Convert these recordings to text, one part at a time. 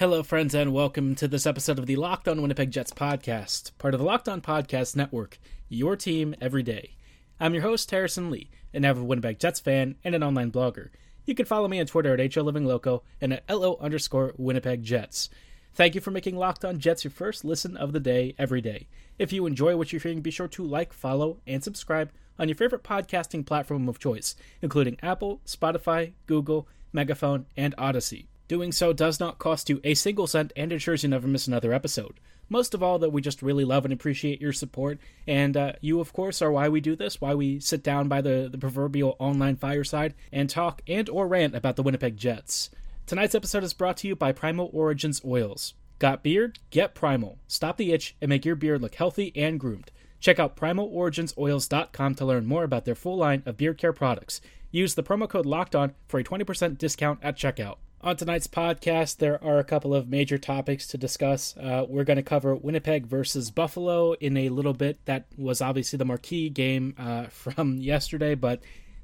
Hello, friends, and welcome to this episode of the Locked On Winnipeg Jets podcast, part of the Locked On Podcast Network, your team every day. I'm your host, Harrison Lee, an avid Winnipeg Jets fan and an online blogger. You can follow me on Twitter at HLivingLoco and at LO underscore Winnipeg Jets. Thank you for making Locked On Jets your first listen of the day every day. If you enjoy what you're hearing, be sure to like, follow, and subscribe on your favorite podcasting platform of choice, including Apple, Spotify, Google, Megaphone, and Audacy. Doing so does not cost you a single cent and ensures you never miss another episode. Most of all, that we just really love and appreciate your support, and uh, you, of course, are why we do this, why we sit down by the, the proverbial online fireside and talk and or rant about the Winnipeg Jets. Tonight's episode is brought to you by Primal Origins Oils. Got beard? Get Primal. Stop the itch and make your beard look healthy and groomed. Check out primaloriginsoils.com to learn more about their full line of beard care products. Use the promo code LOCKED ON for a 20% discount at checkout. On tonight's podcast, there are a couple of major topics to discuss. Uh, we're going to cover Winnipeg versus Buffalo in a little bit. That was obviously the marquee game uh, from yesterday, but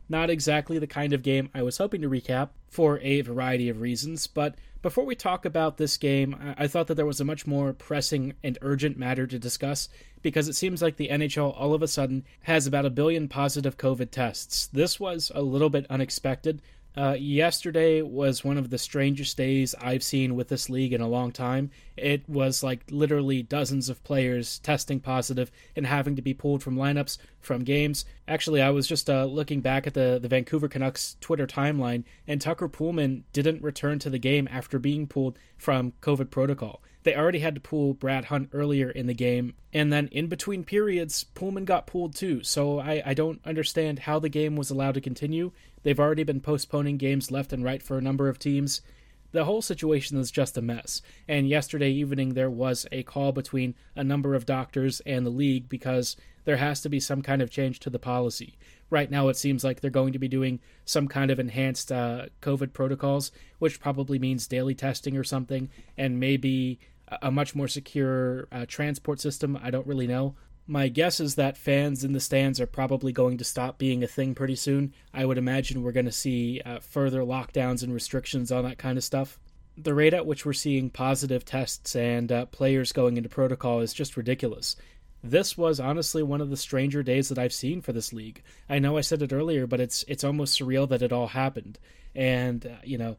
not exactly the kind of game I was hoping to recap for a variety of reasons. But before we talk about this game, I, I thought that there was a much more pressing and urgent matter to discuss because it seems like the NHL all of a sudden has about a billion positive COVID tests. This was a little bit unexpected. Uh, yesterday was one of the strangest days I've seen with this league in a long time. It was like literally dozens of players testing positive and having to be pulled from lineups, from games. Actually, I was just uh, looking back at the, the Vancouver Canucks Twitter timeline, and Tucker Poolman didn't return to the game after being pulled from COVID protocol. They already had to pull Brad Hunt earlier in the game, and then in between periods, Poolman got pulled too. So I, I don't understand how the game was allowed to continue. They've already been postponing games left and right for a number of teams. The whole situation is just a mess. And yesterday evening, there was a call between a number of doctors and the league because there has to be some kind of change to the policy. Right now, it seems like they're going to be doing some kind of enhanced uh, COVID protocols, which probably means daily testing or something, and maybe a much more secure uh, transport system. I don't really know. My guess is that fans in the stands are probably going to stop being a thing pretty soon. I would imagine we're going to see uh, further lockdowns and restrictions on that kind of stuff. The rate at which we're seeing positive tests and uh, players going into protocol is just ridiculous. This was honestly one of the stranger days that I've seen for this league. I know I said it earlier, but it's it's almost surreal that it all happened. And uh, you know,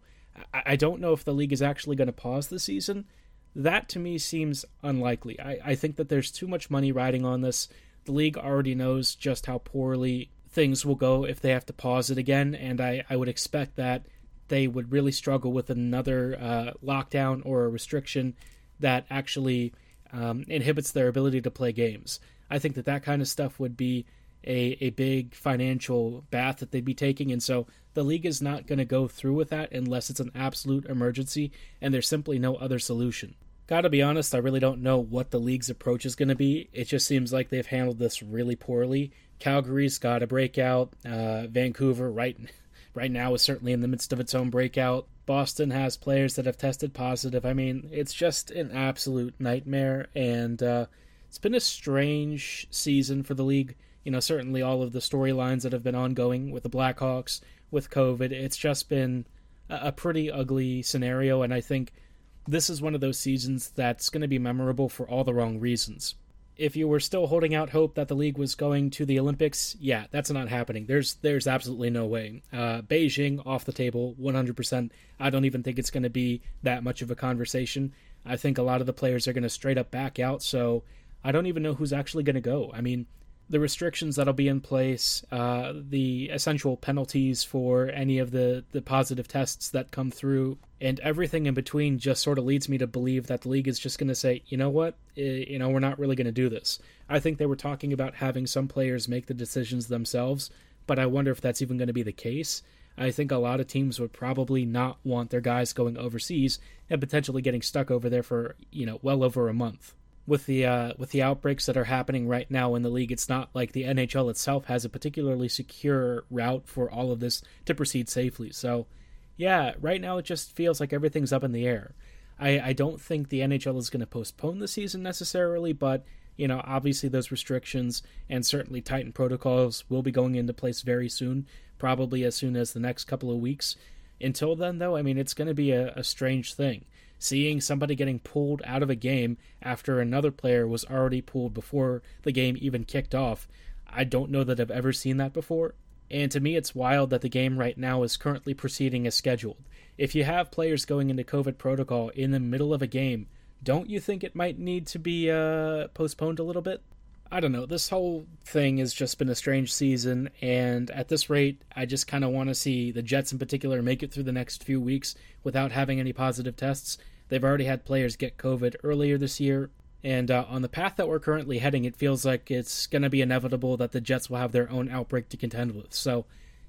I, I don't know if the league is actually going to pause the season that to me seems unlikely. I, I think that there's too much money riding on this. The league already knows just how poorly things will go if they have to pause it again, and I, I would expect that they would really struggle with another uh, lockdown or a restriction that actually um, inhibits their ability to play games. I think that that kind of stuff would be a, a big financial bath that they'd be taking. And so the league is not going to go through with that unless it's an absolute emergency and there's simply no other solution. Gotta be honest, I really don't know what the league's approach is going to be. It just seems like they've handled this really poorly. Calgary's got a breakout. Uh, Vancouver, right, right now, is certainly in the midst of its own breakout. Boston has players that have tested positive. I mean, it's just an absolute nightmare, and uh, it's been a strange season for the league. You know, certainly all of the storylines that have been ongoing with the Blackhawks, with COVID, it's just been a pretty ugly scenario, and I think this is one of those seasons that's going to be memorable for all the wrong reasons. If you were still holding out hope that the league was going to the Olympics, yeah, that's not happening. There's there's absolutely no way. Uh, Beijing off the table, 100%. I don't even think it's going to be that much of a conversation. I think a lot of the players are going to straight up back out. So I don't even know who's actually going to go. I mean, the restrictions that'll be in place, uh, the essential penalties for any of the, the positive tests that come through, and everything in between just sort of leads me to believe that the league is just going to say, you know what, you know, we're not really going to do this. I think they were talking about having some players make the decisions themselves, but I wonder if that's even going to be the case. I think a lot of teams would probably not want their guys going overseas and potentially getting stuck over there for, you know, well over a month. With the uh, with the outbreaks that are happening right now in the league, it's not like the NHL itself has a particularly secure route for all of this to proceed safely. So, yeah, right now it just feels like everything's up in the air. I, I don't think the NHL is going to postpone the season necessarily, but you know, obviously those restrictions and certainly tightened protocols will be going into place very soon, probably as soon as the next couple of weeks. Until then, though, I mean, it's going to be a, a strange thing. Seeing somebody getting pulled out of a game after another player was already pulled before the game even kicked off, I don't know that I've ever seen that before. And to me, it's wild that the game right now is currently proceeding as scheduled. If you have players going into COVID protocol in the middle of a game, don't you think it might need to be uh, postponed a little bit? I don't know. This whole thing has just been a strange season, and at this rate, I just kind of want to see the Jets in particular make it through the next few weeks without having any positive tests. They've already had players get COVID earlier this year, and uh, on the path that we're currently heading, it feels like it's going to be inevitable that the Jets will have their own outbreak to contend with. So,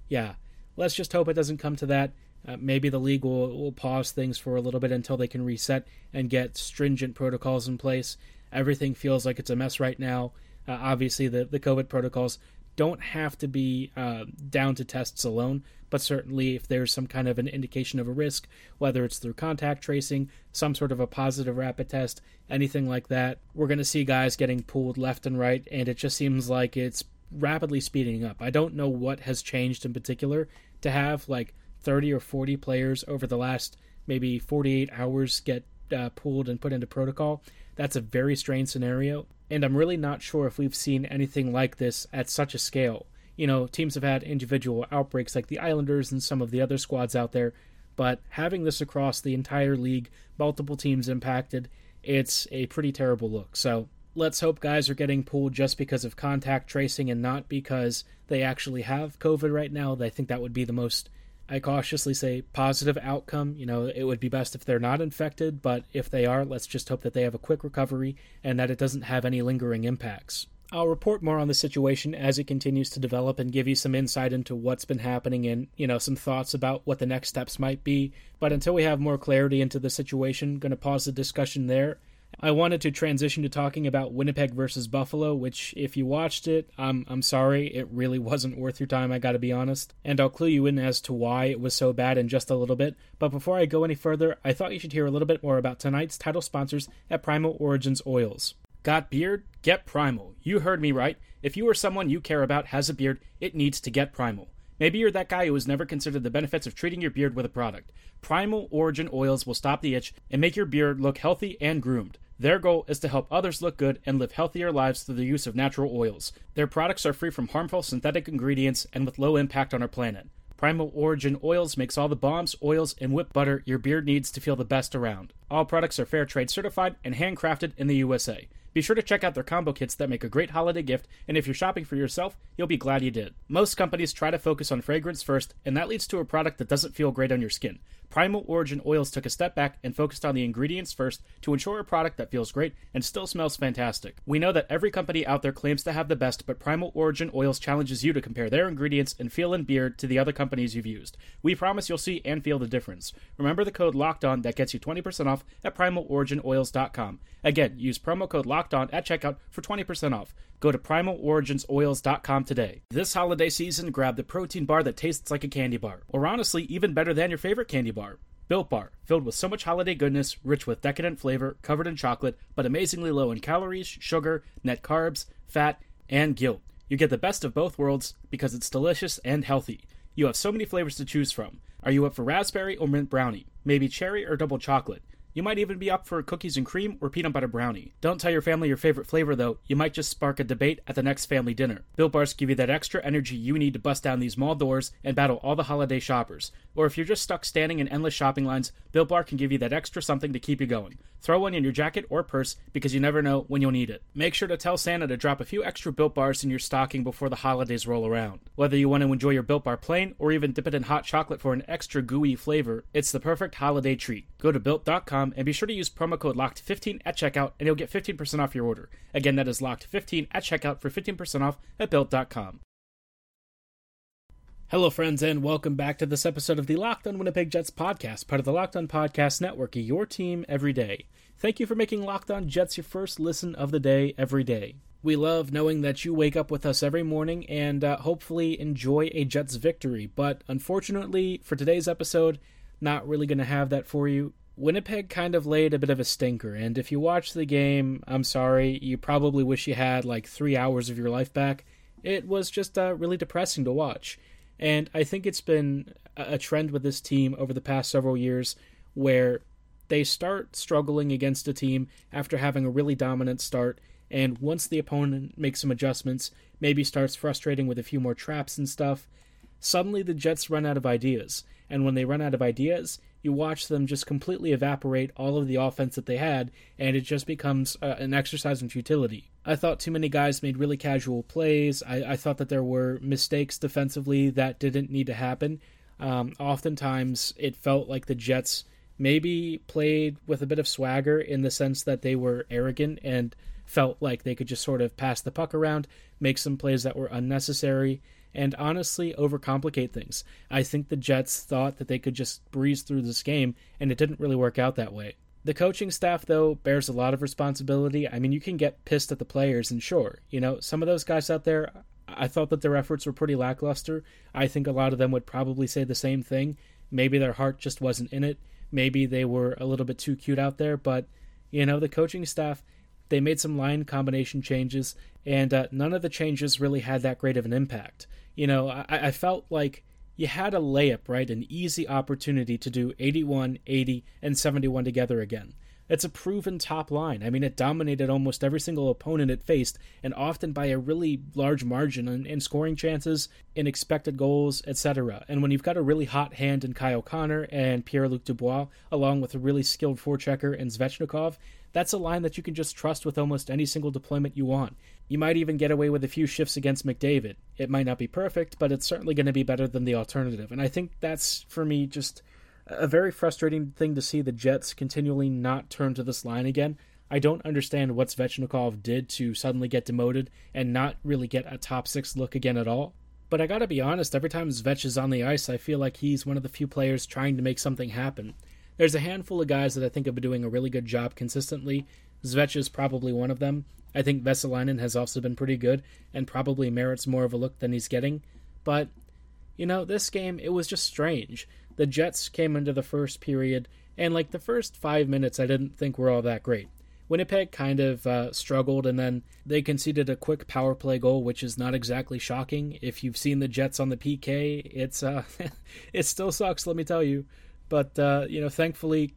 yeah, let's just hope it doesn't come to that. Uh, maybe the league will, will pause things for a little bit until they can reset and get stringent protocols in place. Everything feels like it's a mess right now. Uh, obviously, the, the COVID protocols don't have to be uh, down to tests alone, but certainly if there's some kind of an indication of a risk, whether it's through contact tracing, some sort of a positive rapid test, anything like that, we're going to see guys getting pulled left and right, and it just seems like it's rapidly speeding up. I don't know what has changed in particular to have like 30 or 40 players over the last maybe 48 hours get uh, pulled and put into protocol. That's a very strange scenario, and I'm really not sure if we've seen anything like this at such a scale. You know, teams have had individual outbreaks like the Islanders and some of the other squads out there, but having this across the entire league, multiple teams impacted, it's a pretty terrible look. So let's hope guys are getting pulled just because of contact tracing and not because they actually have COVID right now. I think that would be the most I cautiously say positive outcome. You know, it would be best if they're not infected, but if they are, let's just hope that they have a quick recovery and that it doesn't have any lingering impacts. I'll report more on the situation as it continues to develop and give you some insight into what's been happening and, you know, some thoughts about what the next steps might be. But until we have more clarity into the situation, going to pause the discussion there I wanted to transition to talking about Winnipeg versus Buffalo, which, if you watched it, I'm, I'm sorry, it really wasn't worth your time, I gotta be honest. And I'll clue you in as to why it was so bad in just a little bit. But before I go any further, I thought you should hear a little bit more about tonight's title sponsors at Primal Origins Oils. Got beard? Get Primal. You heard me right. If you or someone you care about has a beard, it needs to get Primal. Maybe you're that guy who has never considered the benefits of treating your beard with a product. Primal Origin Oils will stop the itch and make your beard look healthy and groomed. Their goal is to help others look good and live healthier lives through the use of natural oils. Their products are free from harmful synthetic ingredients and with low impact on our planet. Primal Origin Oils makes all the bombs, oils, and whipped butter your beard needs to feel the best around. All products are fair trade certified and handcrafted in the USA. Be sure to check out their combo kits that make a great holiday gift, and if you're shopping for yourself, you'll be glad you did. Most companies try to focus on fragrance first, and that leads to a product that doesn't feel great on your skin. Primal Origin Oils took a step back and focused on the ingredients first to ensure a product that feels great and still smells fantastic. We know that every company out there claims to have the best, but Primal Origin Oils challenges you to compare their ingredients and feel and beard to the other companies you've used. We promise you'll see and feel the difference. Remember the code LOCKED ON that gets you 20% off at primaloriginoils.com. Again, use promo code LOCKED ON at checkout for 20% off. Go to primaloriginsoils.com today. This holiday season, grab the protein bar that tastes like a candy bar, or honestly, even better than your favorite candy bar. Built Bar, filled with so much holiday goodness, rich with decadent flavor, covered in chocolate, but amazingly low in calories, sugar, net carbs, fat, and guilt. You get the best of both worlds because it's delicious and healthy. You have so many flavors to choose from. Are you up for raspberry or mint brownie? Maybe cherry or double chocolate? You might even be up for cookies and cream or peanut butter brownie. Don't tell your family your favorite flavor though, you might just spark a debate at the next family dinner. Built Bars give you that extra energy you need to bust down these mall doors and battle all the holiday shoppers. Or if you're just stuck standing in endless shopping lines, Built Bar can give you that extra something to keep you going. Throw one in your jacket or purse because you never know when you'll need it. Make sure to tell Santa to drop a few extra Built Bars in your stocking before the holidays roll around. Whether you want to enjoy your Built Bar plain or even dip it in hot chocolate for an extra gooey flavor, it's the perfect holiday treat. Go to built.com and be sure to use promo code LOCKED15 at checkout and you'll get 15% off your order. Again, that is LOCKED15 at checkout for 15% off at built.com. Hello, friends, and welcome back to this episode of the Locked On Winnipeg Jets podcast, part of the Locked On Podcast Network, your team every day. Thank you for making Locked On Jets your first listen of the day every day. We love knowing that you wake up with us every morning and uh, hopefully enjoy a Jets victory, but unfortunately, for today's episode, not really going to have that for you. Winnipeg kind of laid a bit of a stinker, and if you watch the game, I'm sorry, you probably wish you had like three hours of your life back. It was just uh, really depressing to watch. And I think it's been a trend with this team over the past several years where they start struggling against a team after having a really dominant start. And once the opponent makes some adjustments, maybe starts frustrating with a few more traps and stuff, suddenly the Jets run out of ideas. And when they run out of ideas, you watch them just completely evaporate all of the offense that they had, and it just becomes uh, an exercise in futility. I thought too many guys made really casual plays. I, I thought that there were mistakes defensively that didn't need to happen. Um, oftentimes, it felt like the Jets maybe played with a bit of swagger in the sense that they were arrogant and felt like they could just sort of pass the puck around, make some plays that were unnecessary, and honestly overcomplicate things. I think the Jets thought that they could just breeze through this game, and it didn't really work out that way. The coaching staff, though, bears a lot of responsibility. I mean, you can get pissed at the players, and sure, you know, some of those guys out there, I thought that their efforts were pretty lackluster. I think a lot of them would probably say the same thing. Maybe their heart just wasn't in it. Maybe they were a little bit too cute out there, but, you know, the coaching staff, they made some line combination changes, and uh, none of the changes really had that great of an impact. You know, I, I felt like you had a layup, right? An easy opportunity to do 81, 80, and 71 together again. It's a proven top line. I mean, it dominated almost every single opponent it faced, and often by a really large margin in, in scoring chances, in expected goals, etc. And when you've got a really hot hand in Kyle Connor and Pierre Luc Dubois, along with a really skilled forechecker in Svechnikov, that's a line that you can just trust with almost any single deployment you want. You might even get away with a few shifts against McDavid. It might not be perfect, but it's certainly going to be better than the alternative. And I think that's, for me, just a very frustrating thing to see the Jets continually not turn to this line again. I don't understand what Svechnikov did to suddenly get demoted and not really get a top six look again at all. But I gotta be honest, every time Svech is on the ice, I feel like he's one of the few players trying to make something happen. There's a handful of guys that I think have been doing a really good job consistently. Svech is probably one of them. I think Vesalainen has also been pretty good and probably merits more of a look than he's getting. But, you know, this game, it was just strange. The Jets came into the first period, and like the first five minutes, I didn't think were all that great. Winnipeg kind of uh, struggled, and then they conceded a quick power play goal, which is not exactly shocking. If you've seen the Jets on the PK, it's uh, it still sucks. Let me tell you. But uh, you know, thankfully,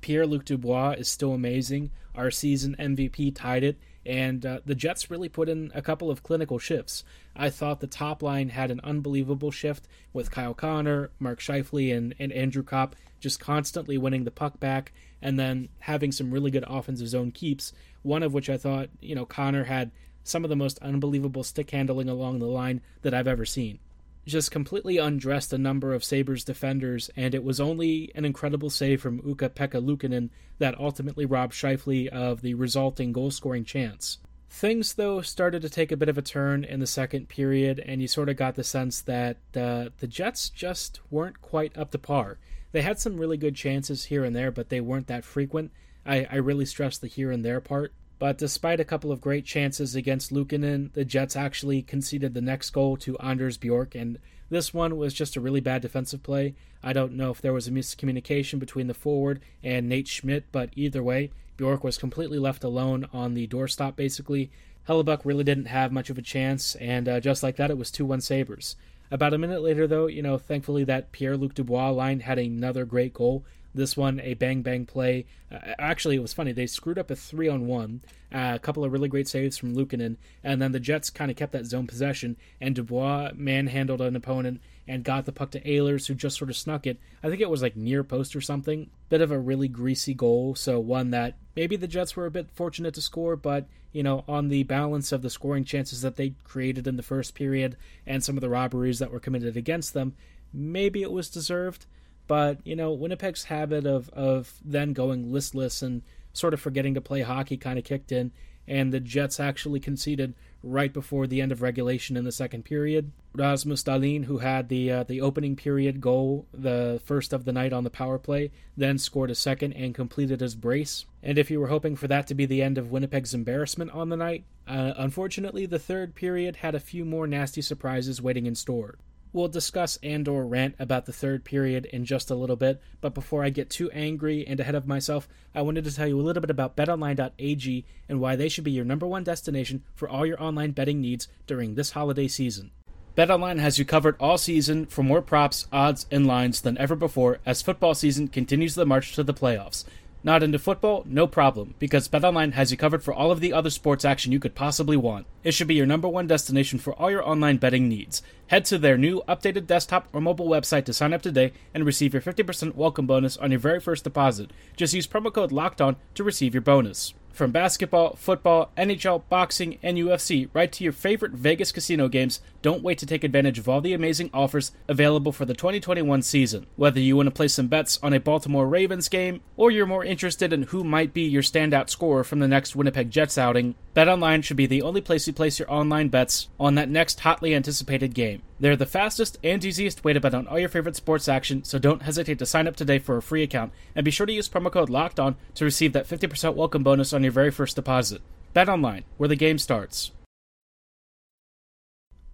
Pierre Luc Dubois is still amazing. Our season MVP tied it, and uh, the Jets really put in a couple of clinical shifts. I thought the top line had an unbelievable shift with Kyle Connor, Mark Scheifele, and, and Andrew Copp just constantly winning the puck back, and then having some really good offensive zone keeps. One of which I thought, you know, Connor had some of the most unbelievable stick handling along the line that I've ever seen just completely undressed a number of Sabres defenders, and it was only an incredible save from Ukko-Pekka Luukkonen that ultimately robbed Scheifele of the resulting goal scoring chance. Things, though, started to take a bit of a turn in the second period, and you sort of got the sense that uh, the Jets just weren't quite up to par. They had some really good chances here and there, but they weren't that frequent. I, I really stress the here and there part. But despite a couple of great chances against Luukkonen, the Jets actually conceded the next goal to Anders Bjork, and this one was just a really bad defensive play. I don't know if there was a miscommunication between the forward and Nate Schmidt, but either way, Bjork was completely left alone on the doorstop, basically. Hellebuyck really didn't have much of a chance, and uh, just like that, it was 2 1 Sabres. About a minute later, though, you know, thankfully that Pierre Luc Dubois line had another great goal. This one, a bang bang play. Uh, actually, it was funny. They screwed up a three on one, uh, a couple of really great saves from Luukkonen, and then the Jets kind of kept that zone possession, and Dubois manhandled an opponent and got the puck to Ehlers, who just sort of snuck it. I think it was like near post or something. Bit of a really greasy goal, so one that maybe the Jets were a bit fortunate to score, but you know, on the balance of the scoring chances that they created in the first period and some of the robberies that were committed against them, maybe it was deserved. But you know, Winnipeg's habit of of then going listless and sort of forgetting to play hockey kind of kicked in, and the Jets actually conceded right before the end of regulation in the second period. Rasmus Dahlin, who had the uh, the opening period goal, the first of the night on the power play, then scored a second and completed his brace. And if you were hoping for that to be the end of Winnipeg's embarrassment on the night, uh, unfortunately, the third period had a few more nasty surprises waiting in store. We'll discuss and or rant about the third period in just a little bit, but before I get too angry and ahead of myself, I wanted to tell you a little bit about betonline.ag and why they should be your number one destination for all your online betting needs during this holiday season. BetOnline has you covered all season for more props, odds, and lines than ever before as football season continues the march to the playoffs. Not into football? No problem, because BetOnline has you covered for all of the other sports action you could possibly want. It should be your number one destination for all your online betting needs. Head to their new updated desktop or mobile website to sign up today and receive your 50% welcome bonus on your very first deposit. Just use promo code LOCKEDON to receive your bonus. From basketball, football, NHL, boxing, and UFC, right to your favorite Vegas casino games, don't wait to take advantage of all the amazing offers available for the 2021 season. Whether you want to place some bets on a Baltimore Ravens game, or you're more interested in who might be your standout scorer from the next Winnipeg Jets outing, BetOnline should be the only place you place your online bets on that next hotly anticipated game. They're the fastest and easiest way to bet on all your favorite sports action, so don't hesitate to sign up today for a free account, and be sure to use promo code LOCKED ON to receive that 50% welcome bonus on your very first deposit. Bet online, where the game starts.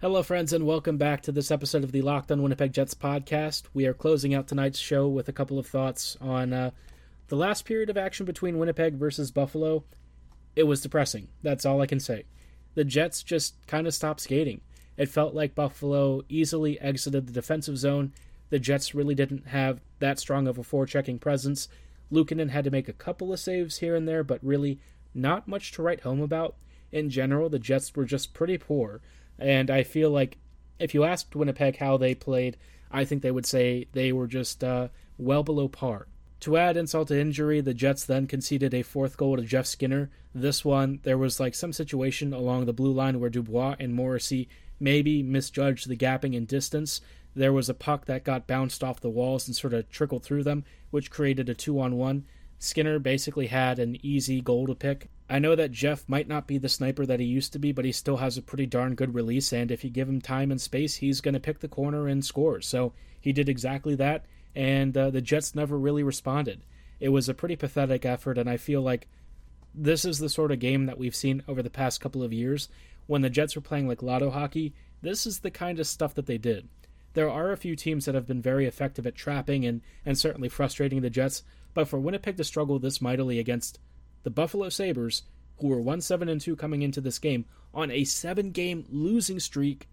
Hello, friends, and welcome back to this episode of the Locked On Winnipeg Jets podcast. We are closing out tonight's show with a couple of thoughts on uh, the last period of action between Winnipeg versus Buffalo. It was depressing. That's all I can say. The Jets just kind of stopped skating. It felt like Buffalo easily exited the defensive zone. The Jets really didn't have that strong of a forechecking presence. Luukkonen had to make a couple of saves here and there, but really not much to write home about. In general, the Jets were just pretty poor, and I feel like if you asked Winnipeg how they played, I think they would say they were just uh, well below par. To add insult to injury, the Jets then conceded a fourth goal to Jeff Skinner. This one, there was like some situation along the blue line where Dubois and Morrissey maybe misjudged the gapping in distance. There was a puck that got bounced off the walls and sort of trickled through them, which created a two on one. Skinner basically had an easy goal to pick. I know that Jeff might not be the sniper that he used to be, but he still has a pretty darn good release, and if you give him time and space, he's going to pick the corner and score. So he did exactly that, and uh, the Jets never really responded. It was a pretty pathetic effort, and I feel like this is the sort of game that we've seen over the past couple of years when the Jets were playing like lotto hockey, this is the kind of stuff that they did. There are a few teams that have been very effective at trapping and, and certainly frustrating the Jets, but for Winnipeg to struggle this mightily against the Buffalo Sabres, who were 1 7 and 2 coming into this game, on a seven game losing streak,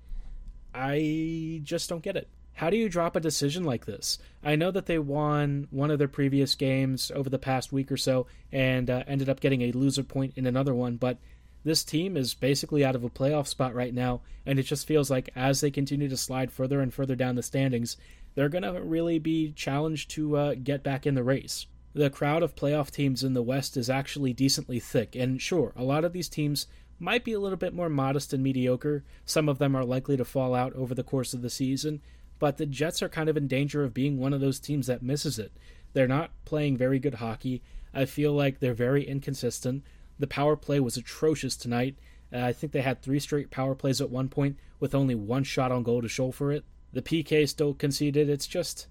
I just don't get it. How do you drop a decision like this? I know that they won one of their previous games over the past week or so and uh, ended up getting a loser point in another one, but this team is basically out of a playoff spot right now, and it just feels like as they continue to slide further and further down the standings, they're going to really be challenged to uh, get back in the race. The crowd of playoff teams in the West is actually decently thick, and sure, a lot of these teams might be a little bit more modest and mediocre. Some of them are likely to fall out over the course of the season, but the Jets are kind of in danger of being one of those teams that misses it. They're not playing very good hockey. I feel like they're very inconsistent. The power play was atrocious tonight. Uh, I think they had three straight power plays at one point with only one shot on goal to show for it. The PK still conceded. It's just.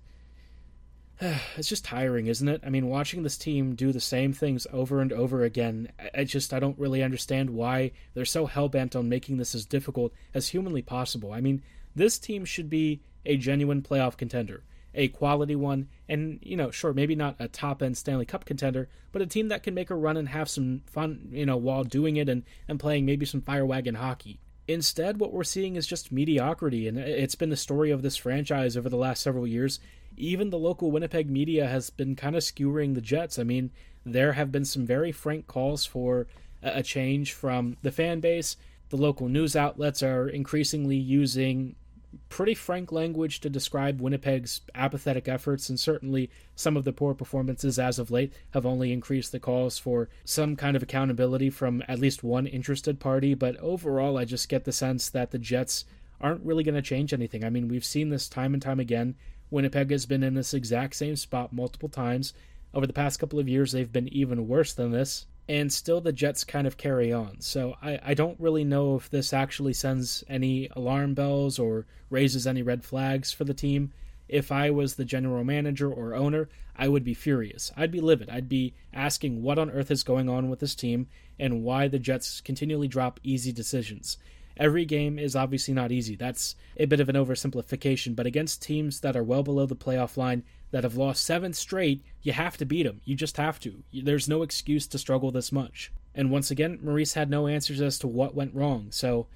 It's just tiring, isn't it? I mean, watching this team do the same things over and over again, I just I don't really understand why they're so hell bent on making this as difficult as humanly possible. I mean, this team should be a genuine playoff contender a quality one, and you know, sure, maybe not a top end Stanley Cup contender, but a team that can make a run and have some fun, you know, while doing it and, and playing maybe some fire wagon hockey. Instead, what we're seeing is just mediocrity, and it's been the story of this franchise over the last several years. Even the local Winnipeg media has been kind of skewering the Jets. I mean, there have been some very frank calls for a change from the fan base. The local news outlets are increasingly using pretty frank language to describe Winnipeg's apathetic efforts, and certainly some of the poor performances as of late have only increased the calls for some kind of accountability from at least one interested party. But overall, I just get the sense that the Jets aren't really going to change anything. I mean, we've seen this time and time again. Winnipeg has been in this exact same spot multiple times. Over the past couple of years, they've been even worse than this. And still the Jets kind of carry on. So I, I don't really know if this actually sends any alarm bells or raises any red flags for the team. If I was the general manager or owner, I would be furious. I'd be livid. I'd be asking what on earth is going on with this team and why the Jets continually drop easy decisions. Every game is obviously not easy. That's a bit of an oversimplification, but against teams that are well below the playoff line, that have lost seven straight, you have to beat them. You just have to. There's no excuse to struggle this much. And once again, Maurice had no answers as to what went wrong. So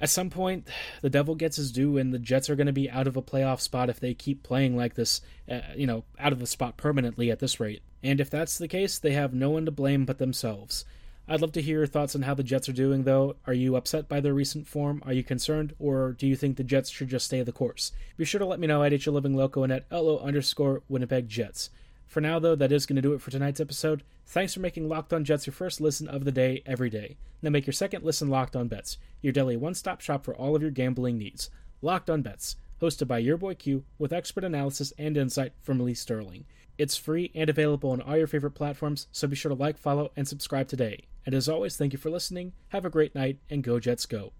at some point, the devil gets his due, and the Jets are going to be out of a playoff spot if they keep playing like this, uh, you know, out of the spot permanently at this rate. And if that's the case, they have no one to blame but themselves. I'd love to hear your thoughts on how the Jets are doing, though. Are you upset by their recent form? Are you concerned? Or do you think the Jets should just stay the course? Be sure to let me know at HLivingLoco and at LO underscore Winnipeg Jets. For now, though, that is going to do it for tonight's episode. Thanks for making Locked On Jets your first listen of the day every day. Now make your second listen Locked On Bets, your daily one stop shop for all of your gambling needs. Locked On Bets, hosted by your boy Q, with expert analysis and insight from Lee Sterling. It's free and available on all your favorite platforms, so be sure to like, follow, and subscribe today. And as always, thank you for listening. Have a great night, and go Jets go.